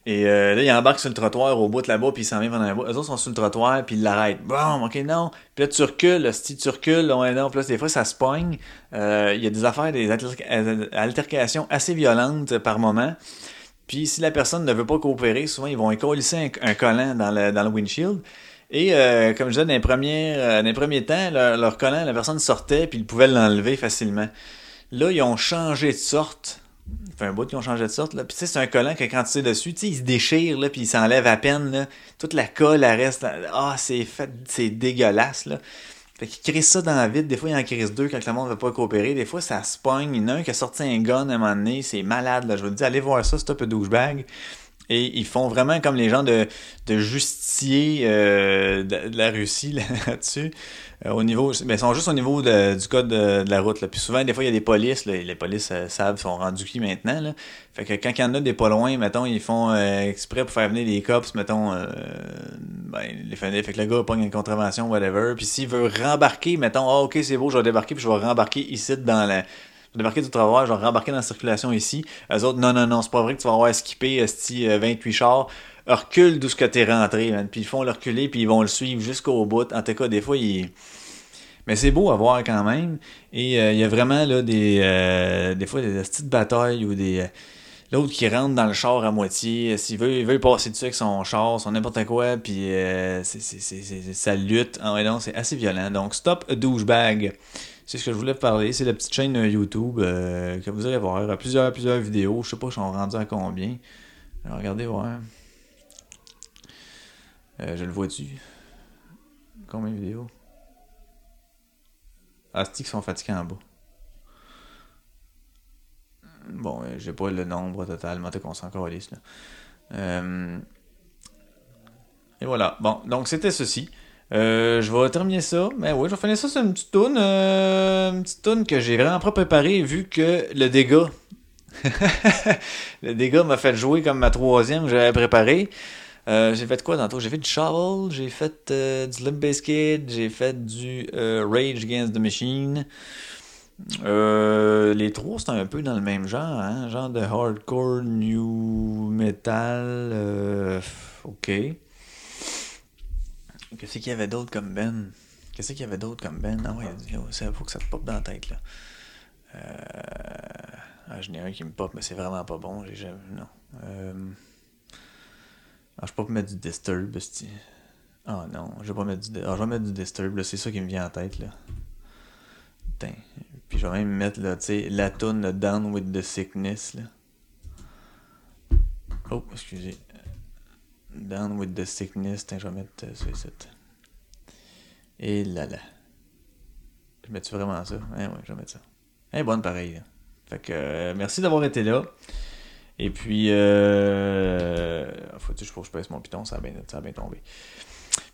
Et euh, là, il embarque sur le trottoir au bout de là-bas, puis il s'en vient pendant un bout. Eux autres sont sur le trottoir, puis ils l'arrêtent. Bon, ok, non. Puis là, tu recules, si tu recules, là, ouais, non. Puis là, des fois, ça se pogne. Euh, Il y a des affaires, des alter- altercations assez violentes par moment. Puis si la personne ne veut pas coopérer, souvent, ils vont écolisser un, collant dans le, dans le windshield. Et euh, comme je disais, dans les premiers, euh, dans les premiers temps, leur, collant, la personne sortait, puis ils pouvaient l'enlever facilement. Là, ils ont changé de sorte. Fait un bout qu'ils ont changé de sorte. Là. Puis tu sais, c'est un collant que quand tu sais dessus, tu sais, il se déchire, là, puis il s'enlève à peine. Là. Toute la colle, elle reste. Ah, c'est fait, c'est dégueulasse. Là. Fait qu'ils crissent ça dans la vide. Des fois, ils en crissent deux quand le monde ne veut pas coopérer. Des fois, ça se pogne. Il y en a un qui a sorti un gun à un moment donné. C'est malade, là. Je vous dis, allez voir ça, c'est un peu douchebag. Et ils font vraiment comme les gens de, de justiciers euh, de, la Russie là, [laughs] là-dessus. Euh, au niveau, mais ils sont juste au niveau de- du code de, la route. Là. Puis souvent, des fois, il y a des polices. Là, les polices euh, savent, sont rendus qui maintenant. Là. Fait que quand il y en a des pas loin, mettons, ils font euh, exprès pour faire venir les cops, mettons, euh, ben, les fait que le gars pogne une contravention, whatever. Puis s'il veut rembarquer, mettons, ah ok, c'est beau, je vais débarquer, puis je vais rembarquer ici dans la. Je vais débarquer du travail, je vais rembarquer dans la circulation ici. Eux autres, non, non, non, c'est pas vrai que tu vas avoir skippé euh, 28 chars. Recule d'où ce que t'es rentré, man. Puis ils font le reculer, puis ils vont le suivre jusqu'au bout. En tout cas, des fois, ils. Mais c'est beau à voir quand même. Et euh, il y a vraiment là des euh, des fois des petites batailles ou des euh, l'autre qui rentre dans le char à moitié, s'il veut il veut passer dessus avec son char, son n'importe quoi, puis c'est c'est c'est ça lutte. Ah ouais, non, c'est assez violent. Donc stop douchebag. C'est ce que je voulais parler, c'est la petite chaîne euh, YouTube euh, que vous allez voir, a plusieurs plusieurs vidéos, je sais pas je suis rendu à combien. Alors, regardez voir. Euh, je le vois tu Combien de vidéos? Ah, c'est qui sont fatigués en bas? Bon, euh, j'ai pas le nombre total, mais qu'on s'en là. Euh, Et voilà. Bon, donc c'était ceci. Euh, je vais terminer ça. Mais oui, je vais finir ça sur une petite toune. euh, une petite que j'ai vraiment pas préparée vu que le dégât. [laughs] le dégât m'a fait jouer comme ma troisième que j'avais préparée. Euh, j'ai fait quoi tantôt? J'ai fait du Shovel, j'ai fait du Limp Bizkit, j'ai fait du Rage Against the Machine. Les trois, c'est un peu dans le même genre, hein? Genre de hardcore, new metal. ok. Qu'est-ce qu'il y avait d'autre comme Ben? Qu'est-ce qu'il y avait d'autre comme Ben? Ah ouais, ça faut que ça te pop dans la tête, là. Euh... Ah, j'en ai un qui me pop, mais c'est vraiment pas bon. J'ai jamais... Non. Euh... Ah, je peux pas mettre du Disturb, esti. Ah non, je vais pas mettre du... Ah, je vais mettre du Disturb, là. C'est ça qui me vient en tête, là. Putain. Puis je vais même mettre, là, tu sais, la toune Down with the Sickness, là. Oh, excusez. Down with the Sickness. Putain, je vais mettre euh, ça. Et là là. Je mets-tu vraiment ça? Ouais, ouais, je vais mettre ça. Est bonne pareil, là. Fait que, euh, merci d'avoir été là. Et puis, euh... faut-tu que je pèse mon piton, ça a bien, ça a bien tombé.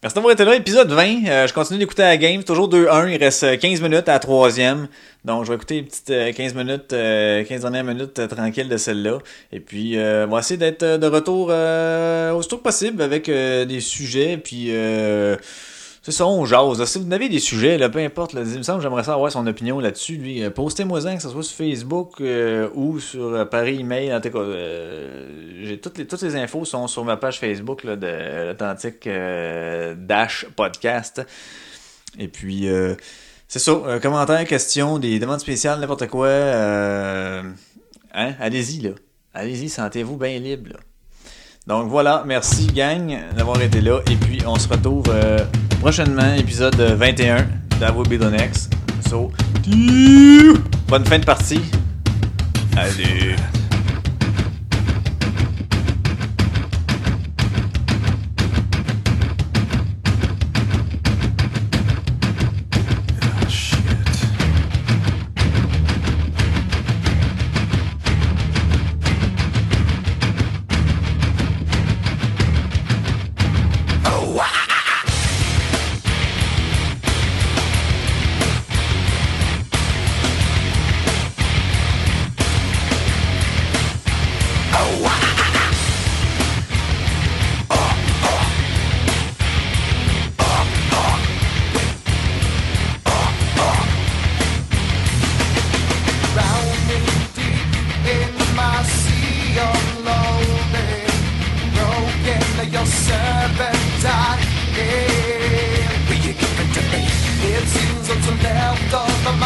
Merci d'avoir été là, épisode 20. Euh, je continue d'écouter la game, toujours 2-1. Il reste euh, 15 minutes à la troisième. Donc, je vais écouter petites euh, 15 minutes, euh, 15 dernières minutes euh, tranquilles de celle-là. Et puis, euh, on va essayer d'être euh, de retour euh, aussitôt que possible avec euh, des sujets. Puis, euh, c'est ça, on jase. Si vous avez des sujets, là, peu importe, il me semble j'aimerais savoir son opinion là-dessus. Lui, euh, postez-moi-en, que ce soit sur Facebook euh, ou sur euh, Paris Email. J'ai toutes les, toutes les infos sont sur ma page Facebook de l'Authentique Dash Podcast. Et puis, c'est ça. commentaires, questions, des demandes spéciales, n'importe quoi. hein? Allez-y, là. Allez-y, sentez-vous bien libre, là. Donc voilà, merci gang d'avoir été là et puis on se retrouve prochainement, épisode 21 d'Avo Bidonex. So, bonne fin de partie. Allez. all the